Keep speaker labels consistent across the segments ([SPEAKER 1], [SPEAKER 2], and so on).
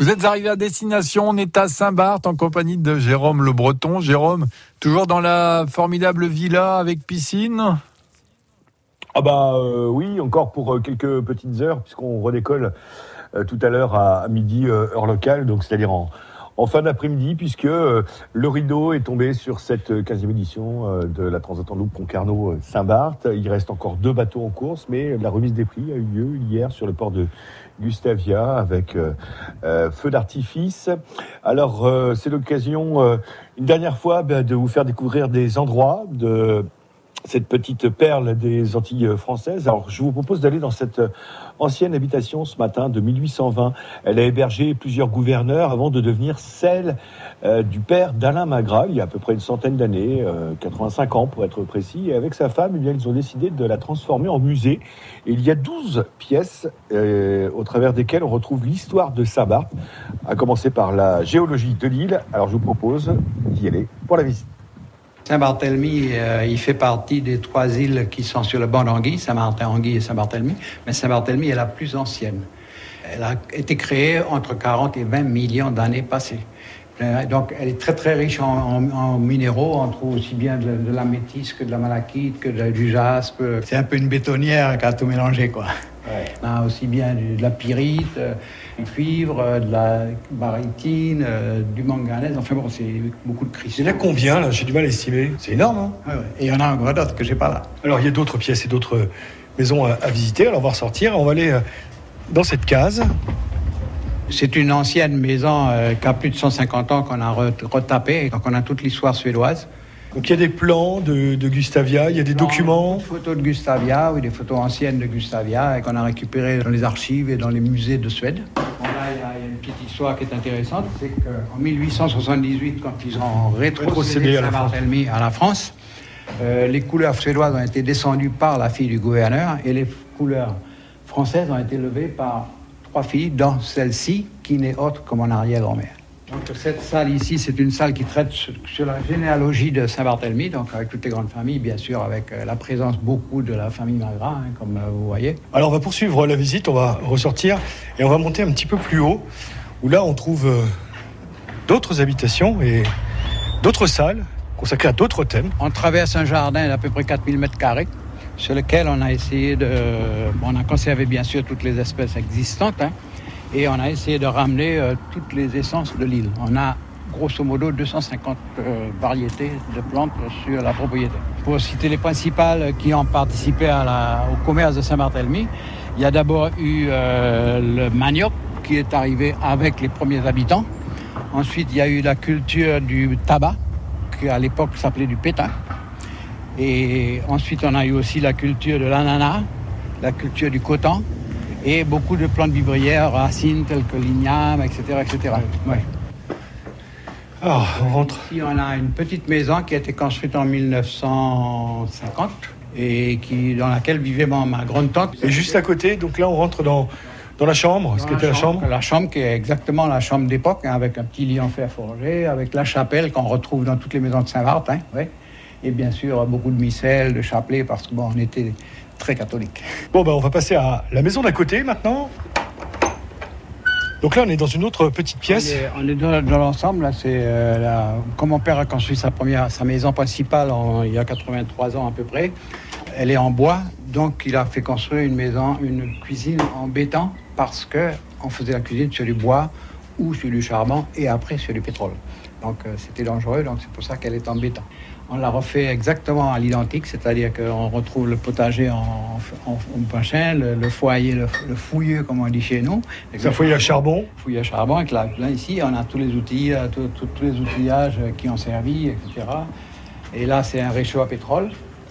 [SPEAKER 1] Vous êtes arrivé à destination, on est à Saint-Barth en compagnie de Jérôme Le Breton. Jérôme, toujours dans la formidable villa avec piscine?
[SPEAKER 2] Ah bah euh, oui, encore pour euh, quelques petites heures, puisqu'on redécolle euh, tout à l'heure à, midi heure locale, donc c'est-à-dire en, en fin d'après-midi, puisque le rideau est tombé sur cette 15e édition de la Transatlantique Concarneau euh, Saint-Barth. Il reste encore deux bateaux en course, mais la remise des prix a eu lieu hier sur le port de Gustavia avec euh, euh, feu d'artifice. Alors euh, c'est l'occasion une dernière fois ben, de vous faire découvrir des endroits de cette petite perle des Antilles françaises. Alors, je vous propose d'aller dans cette ancienne habitation ce matin de 1820. Elle a hébergé plusieurs gouverneurs avant de devenir celle euh, du père d'Alain Magras, il y a à peu près une centaine d'années, euh, 85 ans pour être précis. Et avec sa femme, eh bien, ils ont décidé de la transformer en musée. Et il y a 12 pièces euh, au travers desquelles on retrouve l'histoire de Saint-Barth, à commencer par la géologie de l'île. Alors, je vous propose d'y aller pour la visite.
[SPEAKER 3] Saint-Barthélemy, euh, il fait partie des trois îles qui sont sur le banc d'Anguille, Saint-Martin-Anguille et Saint-Barthélemy. Mais Saint-Barthélemy est la plus ancienne. Elle a été créée entre 40 et 20 millions d'années passées. Euh, Donc, elle est très très riche en, en- en minéraux. On trouve aussi bien de, de la métisse que de la malachite, que de- du jaspe. C'est un peu une bétonnière qui a tout mélangé, quoi. On a aussi bien de la pyrite, euh, du cuivre, euh, de la barytine, euh, du manganèse. Enfin bon, c'est beaucoup de cristaux.
[SPEAKER 4] Il y en a combien là? J'ai du mal à estimer. C'est énorme. Hein?
[SPEAKER 3] Ouais, ouais. Et il y en a encore d'autres que j'ai pas là.
[SPEAKER 4] Alors il y a d'autres pièces et d'autres maisons à, à visiter. Alors on va ressortir. On va aller euh, dans cette case.
[SPEAKER 3] C'est une ancienne maison euh, qui a plus de 150 ans qu'on a re- retapée. Donc on a toute l'histoire suédoise.
[SPEAKER 4] Donc il y a des plans de, de Gustavia, il y a des documents.
[SPEAKER 3] Des photos de Gustavia, oui, des photos anciennes de Gustavia et qu'on a récupérées dans les archives et dans les musées de Suède. Bon, là, il y, a- il y a une petite histoire qui est intéressante. C'est qu'en 1878, quand ils ont
[SPEAKER 4] Rétrocédé
[SPEAKER 3] rétrocédé
[SPEAKER 4] à la
[SPEAKER 3] Saint-Barthélemy à la France, euh, les couleurs suédoises ont été descendues par la fille du gouverneur et les couleurs françaises ont été levées par trois filles, dont celle-ci, qui n'est autre que mon arrière-grand-mère. Donc cette salle ici, c'est une salle qui traite sur, la généalogie de Saint-Barthélemy, donc avec toutes les grandes familles, bien sûr, avec euh, la présence beaucoup de la famille Magras, hein, comme euh, vous voyez.
[SPEAKER 4] Alors on va poursuivre la visite, on va ressortir et on va monter un petit peu plus haut, où là on trouve euh, d'autres habitations et d'autres salles consacrées à d'autres thèmes.
[SPEAKER 3] On traverse un jardin d'à peu près 4000 mètres carrés, sur lequel on a essayé de... On a conservé bien sûr toutes les espèces existantes, hein, et on a essayé de ramener euh, toutes les essences de l'île. On a grosso modo 250 euh, variétés de plantes sur la propriété. Pour citer les principales qui ont participé au commerce de Saint-Barthélemy, il y a d'abord eu euh, le manioc qui est arrivé avec les premiers habitants. Ensuite, il y a eu la culture du tabac, qui à l'époque s'appelait du pétain. Et ensuite, on a eu aussi la culture de l'ananas, la culture du coton et beaucoup de plantes vivrières, racines telles que l'igname, etc. etc. Ouais.
[SPEAKER 4] Alors on rentre.
[SPEAKER 3] Ici, on a une petite maison qui a été construite en 1950 et qui, dans laquelle vivait ma, ma grande tante.
[SPEAKER 4] Et juste à côté, donc là on rentre dans, dans la chambre, ce
[SPEAKER 3] Dans
[SPEAKER 4] qui était la chambre.
[SPEAKER 3] La chambre qui est exactement la chambre d'époque, hein, avec un petit lit en fer forgé, avec la chapelle qu'on retrouve dans toutes les maisons de Saint-Barth. hein, ouais. Et bien sûr, beaucoup de missels, de chapelets, parce que bon, on était très catholiques.
[SPEAKER 4] Bon ben on va passer à la maison d'à côté maintenant. Donc là on est dans une autre petite pièce.
[SPEAKER 3] On est, dans, l'ensemble, c'est euh, comme mon père a construit sa première, sa maison principale il y a 83 ans à peu près. Elle est en bois, donc il a fait construire une maison, une cuisine en béton parce que on faisait la cuisine sur du bois ou sur du charbon et après sur du pétrole. Donc euh, c'était dangereux, donc c'est pour ça qu'elle est en béton. On l'a refait exactement à l'identique, c'est-à-dire qu'on retrouve le potager en, en, en pachin, le, le foyer, le, le fouilleux comme on dit chez nous.
[SPEAKER 4] C'est un foyer à charbon.
[SPEAKER 3] fouille à charbon. Avec là, là, ici, on a tous les outils, euh, tout- tout- tous les outillages qui ont servi, etc. Et là, c'est un réchaud à pétrole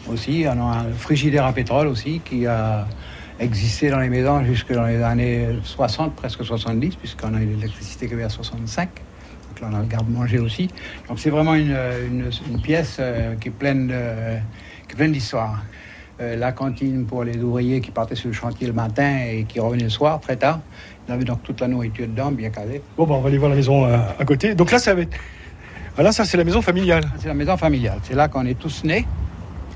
[SPEAKER 3] aussi. On a un frigidaire à pétrole aussi qui a existé dans les maisons jusque dans les années 60, presque 70, puisqu'on a eu l'électricité que vers 65. Donc là, on a le garde-manger aussi. Donc c'est vraiment une, une- une pièce euh, qui est pleine de- qui est pleine d'histoire. Euh, la cantine pour les ouvriers qui partaient sur le chantier le matin et qui revenaient le soir, très tard. Y avait donc toute la nourriture dedans, bien calée.
[SPEAKER 4] Bon ben on va aller voir la maison euh, à côté. Donc là ça va être... Ah, là ça c'est la maison familiale.
[SPEAKER 3] C'est la maison familiale. C'est là qu'on est tous nés,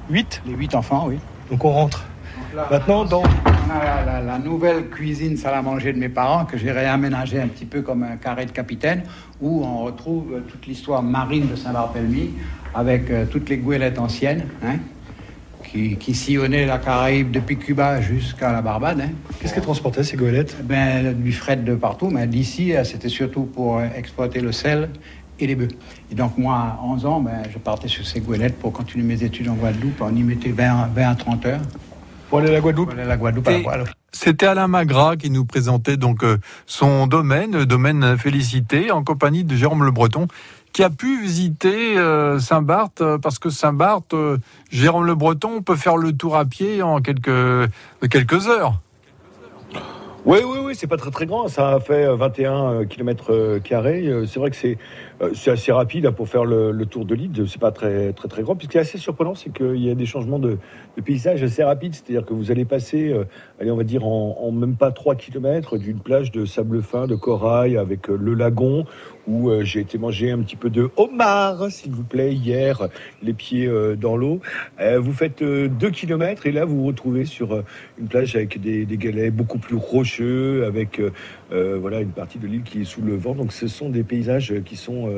[SPEAKER 4] 8.
[SPEAKER 3] les huit enfants, oui.
[SPEAKER 4] Donc on rentre
[SPEAKER 3] Donc là,
[SPEAKER 4] maintenant dans
[SPEAKER 3] On a la, nouvelle cuisine salle à manger de mes parents que j'ai réaménagée un petit peu comme un carré de capitaine où on retrouve toute l'histoire marine de Saint-Barthélemy avec euh, toutes les goélettes anciennes hein, qui, qui, sillonnaient la Caraïbe depuis Cuba jusqu'à la Barbade. Hein.
[SPEAKER 4] Qu'est-ce qu'elles transportaient ces goélettes
[SPEAKER 3] ben, Du fret de partout, mais d'ici euh, c'était surtout pour euh, exploiter le sel et les bœufs. Et donc moi, à 11 ans, ben, je partais sur ces goélettes pour continuer mes études en Guadeloupe. On y mettait 20, 20 à 30 heures.
[SPEAKER 4] Pour aller à la Guadeloupe
[SPEAKER 3] Pour aller à la Guadeloupe à la
[SPEAKER 1] C'était Alain Magra qui nous présentait donc euh, son domaine, domaine Félicité, en compagnie de Jérôme Le Breton, qui a pu visiter euh, Saint-Barth, euh, parce que Saint-Barth, Jérôme Le Breton peut faire le tour à pied en quelques, quelques heures.
[SPEAKER 2] Oui, oui, oui, c'est pas très très grand. Ça a fait 21 km carrés. C'est vrai que c'est c'est assez rapide hein, pour faire le, tour de l'île. C'est pas très très très grand. Puis ce qui est assez surprenant, c'est qu'il y a des changements de, paysage assez rapides. C'est-à-dire que vous allez passer, euh, allez, on va dire en, même pas 3 km d'une plage de sable fin, de corail avec euh, le lagon où euh, j'ai été manger un petit peu de homard, s'il vous plaît, hier, les pieds euh, dans l'eau. Euh, vous faites 2 km et là vous vous retrouvez sur une plage avec des, des, galets beaucoup plus rocheux, avec voilà une partie de l'île qui est sous le vent. Donc ce sont des paysages qui sont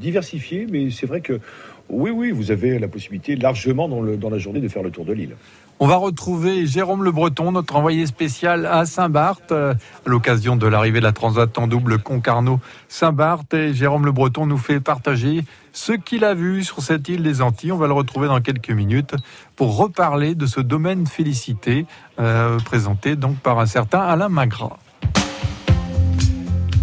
[SPEAKER 2] diversifiés, mais c'est vrai que oui, oui, vous avez la possibilité largement dans, la journée de faire le tour de l'île.
[SPEAKER 1] On va retrouver Jérôme Le Breton, notre envoyé spécial à Saint-Barth, euh, à l'occasion de l'arrivée de la Transat en double Concarneau-Saint-Barth. Et Jérôme Le Breton nous fait partager ce qu'il a vu sur cette île des Antilles. On va le retrouver dans quelques minutes pour reparler de ce domaine félicité, euh, présenté donc par un certain Alain Magra.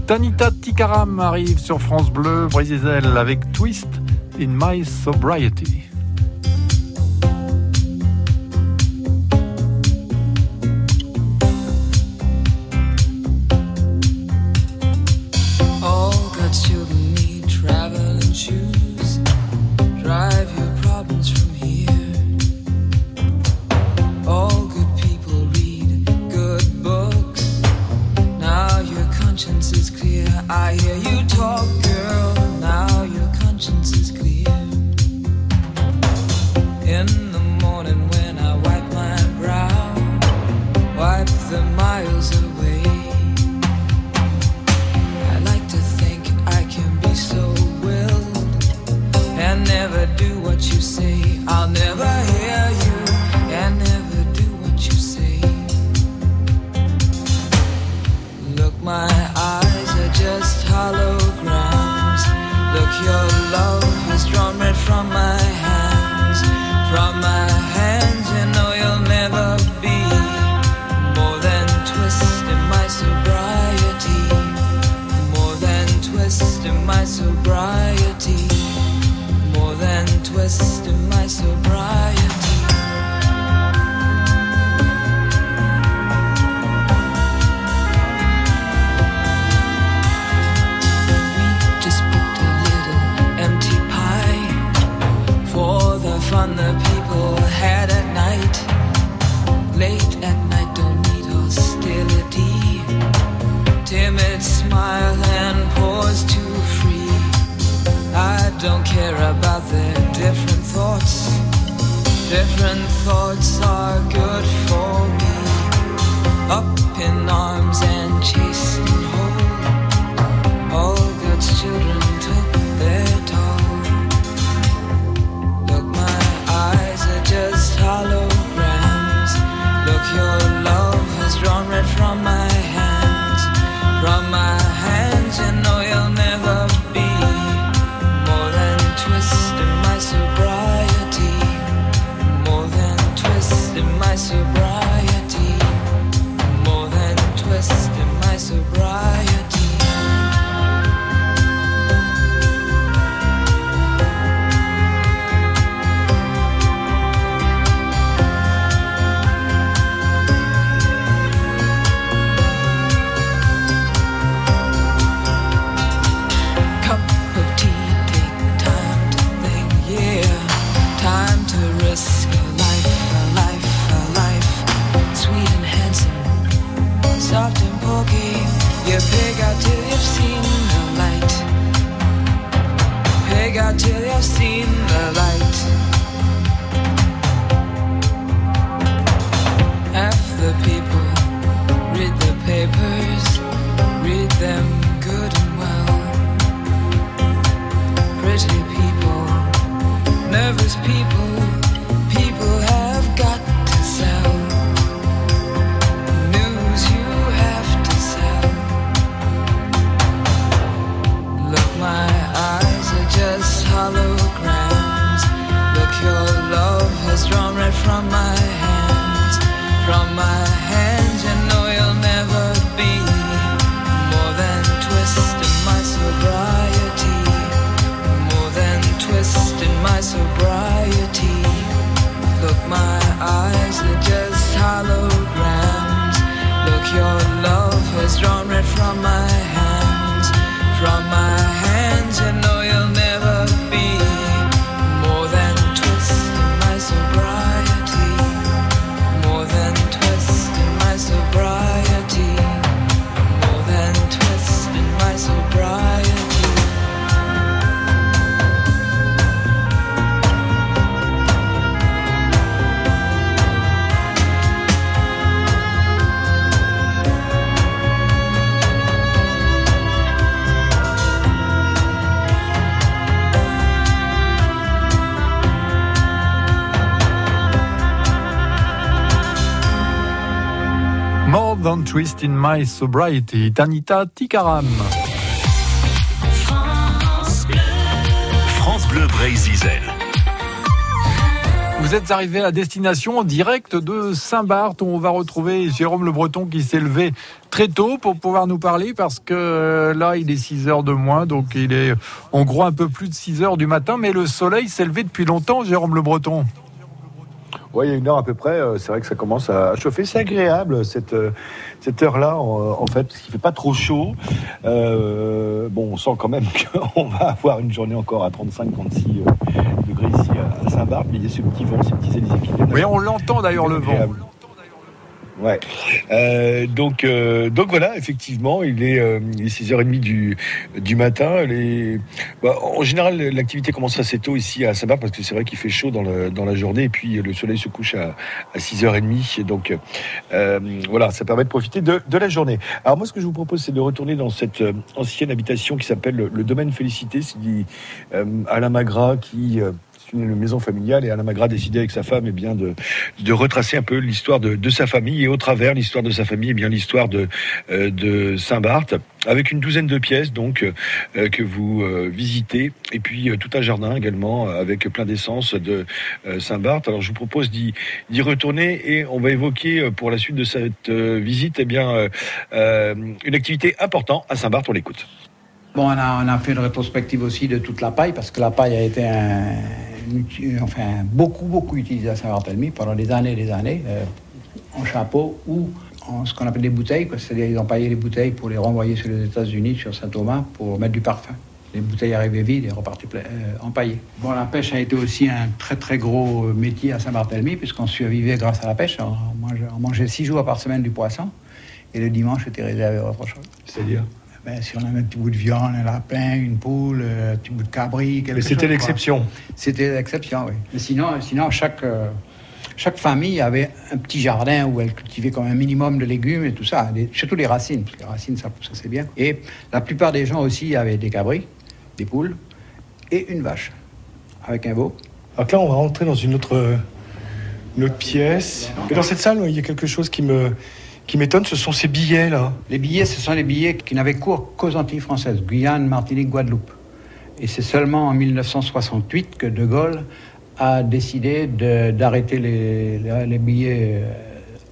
[SPEAKER 1] Tanita Tikaram arrive sur France Bleu Brésil avec Twist in My Sobriety. I never do what you say. I'll never nervous. out till you've seen
[SPEAKER 5] the light. Out till you've seen the light. Half the people
[SPEAKER 1] read the papers, read them good and well. Pretty people, nervous people. Than Twist in My Sobriety, Tanita Tikaram.
[SPEAKER 5] France Bleu, France Bleu
[SPEAKER 1] Vous êtes arrivé à destination en direct de Saint-Barth où on va retrouver Jérôme Le Breton qui s'est levé très tôt pour pouvoir nous parler parce que euh, là il est 6 heures de moins donc il est en gros un peu plus de 6 heures du matin mais le soleil s'est levé depuis longtemps Jérôme Le Breton.
[SPEAKER 2] Oui, il y a une heure à peu près. Euh, c'est vrai que ça commence à chauffer. C'est agréable cette, euh, cette heure-là, en, fait, parce qu'il fait pas trop chaud. Euh, bon, on sent quand même qu'on va avoir une journée encore à 35-36 degrés ici à Saint-Barth, mais il y a ce petit vent, ces petits qui
[SPEAKER 1] Oui, on l'entend d'ailleurs le vent.
[SPEAKER 2] Ouais. Euh, donc, euh, donc voilà, effectivement, il est, euh, 6h30 du, du matin. Les... Bah, en général, l'activité commence assez tôt ici à Saint-Barth parce que c'est vrai qu'il fait chaud dans, le, dans la journée et puis le soleil se couche à, à 6h30. Donc euh, voilà, ça permet de profiter de, de, la journée. Alors moi, ce que je vous propose, c'est de retourner dans cette ancienne habitation qui s'appelle le, domaine Félicité. C'est Alain Magras qui une maison familiale et Alain Magra a décidé avec sa femme et eh bien, de, retracer un peu l'histoire de, sa famille et au travers l'histoire de sa famille eh bien l'histoire de, euh, Saint-Barth avec une douzaine de pièces donc euh, que vous euh, visitez et puis tout un jardin également avec plein d'essence de Saint-Barth. Alors je vous propose d'y retourner et on va évoquer pour la suite de cette visite eh bien une activité importante à Saint-Barth. On l'écoute.
[SPEAKER 3] Bon, on a, on a, fait une rétrospective aussi de toute la paille, parce que la paille a été un, enfin, beaucoup, beaucoup utilisé à Saint-Barthélemy pendant des années et des années, euh, en chapeau ou en ce qu'on appelle des bouteilles, c'est-à-dire ils empaillé les bouteilles pour les renvoyer sur les États-Unis, sur Saint-Thomas, pour mettre du parfum. Les bouteilles arrivaient vides et repartaient euh, empaillées. Bon, la pêche a été aussi un très très gros métier à Saint-Barthélemy, puisqu'on survivait grâce à la pêche. On mangeait, on mangeait six jours par semaine du poisson, et le dimanche était réservé à autre chose.
[SPEAKER 2] C'est-à-dire?
[SPEAKER 3] Ben, si on avait un petit bout de viande, un lapin, une poule, un petit bout de cabri, quelque
[SPEAKER 2] Mais c'était l'exception.
[SPEAKER 3] C'était l'exception, oui. Mais sinon, sinon chaque, euh, chaque famille avait un petit jardin où elle cultivait comme un minimum de légumes et tout ça, surtout les racines, parce que les racines, ça pousse assez bien. Et la plupart des gens aussi avaient des cabris, des poules et une vache, avec un veau.
[SPEAKER 4] Alors là, on va rentrer dans une autre, une autre pièce. Dans cette salle, il y a quelque chose qui me qui m'étonne, ce sont ces billets-là.
[SPEAKER 3] Les billets, ce sont les billets qui n'avaient cours qu'aux Antilles françaises, Guyane, Martinique, Guadeloupe. Et c'est seulement en 1968 que De Gaulle a décidé d'arrêter les, les, billets euh,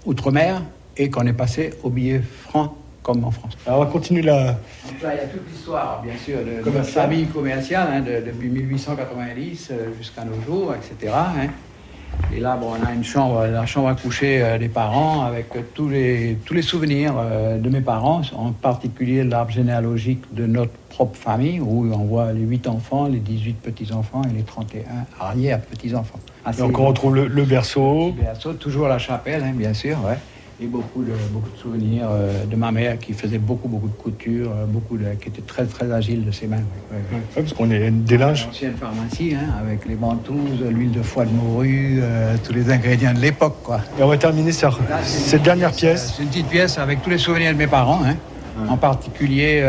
[SPEAKER 3] outre-mer et qu'on est passé aux billets francs comme en France.
[SPEAKER 4] Alors on va continuer là.
[SPEAKER 3] Donc là, il y a toute l'histoire, bien sûr, de, de famille commerciale, hein, depuis 1890 euh, jusqu'à nos jours, etc. Et là, bon, on a une chambre, la chambre à coucher euh, des parents avec tous les, tous les souvenirs euh, de mes parents, en particulier l'arbre généalogique de notre propre famille, où on voit les 8 enfants, les 18 petits-enfants et les 31 arrière-petits-enfants.
[SPEAKER 4] Donc on retrouve le, berceau.
[SPEAKER 3] Le berceau, toujours la chapelle, hein, bien sûr, ouais et beaucoup de, beaucoup de souvenirs euh, de ma mère qui faisait beaucoup, beaucoup de couture, euh, beaucoup de, qui était très, très agile de ses mains.
[SPEAKER 4] parce qu'on est des linges.
[SPEAKER 3] Ancienne pharmacie, hein, avec les ventouses, l'huile de foie de morue, euh, tous les ingrédients de l'époque. Quoi.
[SPEAKER 4] Et on va terminer sur cette dernière pièce.
[SPEAKER 3] C'est une petite pièce avec tous les souvenirs de mes parents, hein, en particulier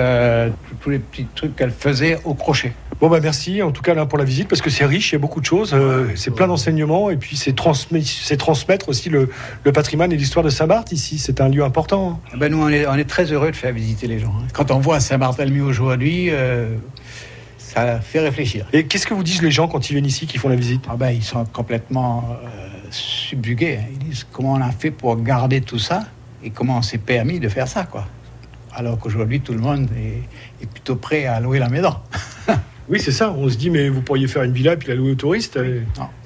[SPEAKER 3] tous les petits trucs qu'elle faisait au crochet.
[SPEAKER 4] Bon bah merci en tout cas là pour la visite parce que c'est riche, il y a beaucoup de choses, euh, c'est plein d'enseignements et puis c'est transmettre aussi le, patrimoine et l'histoire de Saint-Barth ici, c'est un lieu important.
[SPEAKER 3] Eh ben nous on est, on est, très heureux de faire visiter les gens. Hein. Quand on voit Saint-Barthélemy aujourd'hui, euh, ça fait réfléchir.
[SPEAKER 4] Et qu'est-ce que vous disent les gens quand ils viennent ici, qui font la visite?
[SPEAKER 3] Ah ben, Ils sont complètement euh, subjugués. Hein. Ils disent comment on a fait pour garder tout ça et comment on s'est permis de faire ça quoi? Alors qu'aujourd'hui tout le monde est, est plutôt prêt à louer la maison.
[SPEAKER 4] Oui, c'est ça. On se dit, mais vous pourriez faire une villa puis la louer aux touristes.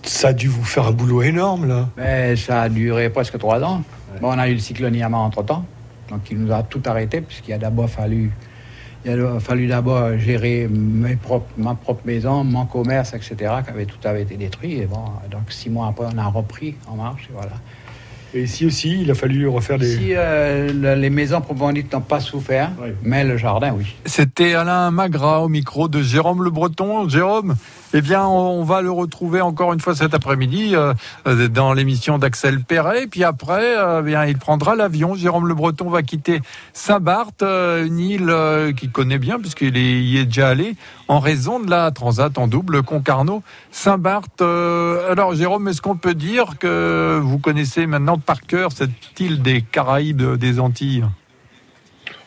[SPEAKER 4] Ça a dû vous faire un boulot énorme, là.
[SPEAKER 3] Mais ça a duré presque trois ans. Bon, on a eu le cyclone Yama entre-temps. Donc, il nous a tout arrêté, puisqu'il a d'abord fallu... Il a fallu d'abord gérer mes propres, ma propre maison, mon commerce, etc., qui avait tout avait été détruit. Et bon, donc six mois après, on a repris en marche. Et voilà.
[SPEAKER 4] Et ici aussi, il a fallu refaire des.
[SPEAKER 3] Ici, euh, les maisons proprement dites n'ont pas souffert, mais le jardin, oui.
[SPEAKER 1] C'était Alain Magra au micro de Jérôme Le Breton. Jérôme,
[SPEAKER 6] Eh bien, on va le retrouver encore une fois cet après-midi euh, euh, dans l'émission d'Axel Perret. Puis après, euh, bien, il prendra l'avion. Jérôme Le Breton va quitter Saint-Barth, une île qu'il connaît bien puisqu'il y est déjà allé, en raison de la transat en double Concarneau-Saint-Barth. alors, Jérôme, est-ce qu'on peut dire que vous connaissez maintenant par cœur cette île des Caraïbes, des Antilles?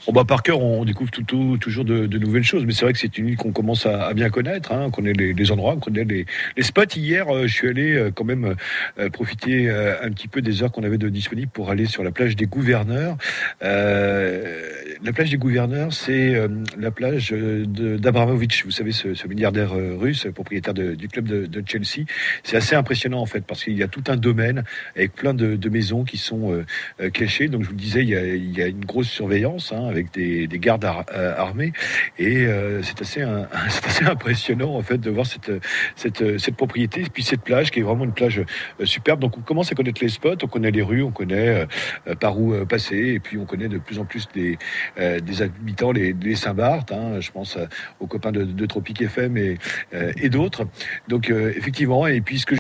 [SPEAKER 2] Bon bah par cœur, on découvre toujours de, nouvelles choses, mais c'est vrai que c'est une île qu'on commence à, bien connaître. Hein. On connaît les, endroits, on connaît les, spots. Hier, euh, je suis allé euh, quand même euh, profiter un petit peu des heures qu'on avait de disponibles pour aller sur la plage des Gouverneurs. la plage des Gouverneurs, c'est la plage d'Abramovich. Vous savez, ce, milliardaire russe, propriétaire du club de, Chelsea. C'est assez impressionnant en fait parce qu'il y a tout un domaine avec plein de, maisons qui sont cachées. Donc je vous le disais, il y a, une grosse surveillance. Hein, avec des, gardes euh, armés. Et euh, c'est assez, impressionnant en fait de voir cette, propriété et puis cette plage qui est vraiment une plage euh, superbe. Donc on commence à connaître les spots, on connaît les rues, on connaît par où passer et puis on connaît de plus en plus des, habitants, les, les Saint-Barth. Hein, je pense aux copains de, de Tropique FM et, et d'autres. Donc effectivement, et puis ce que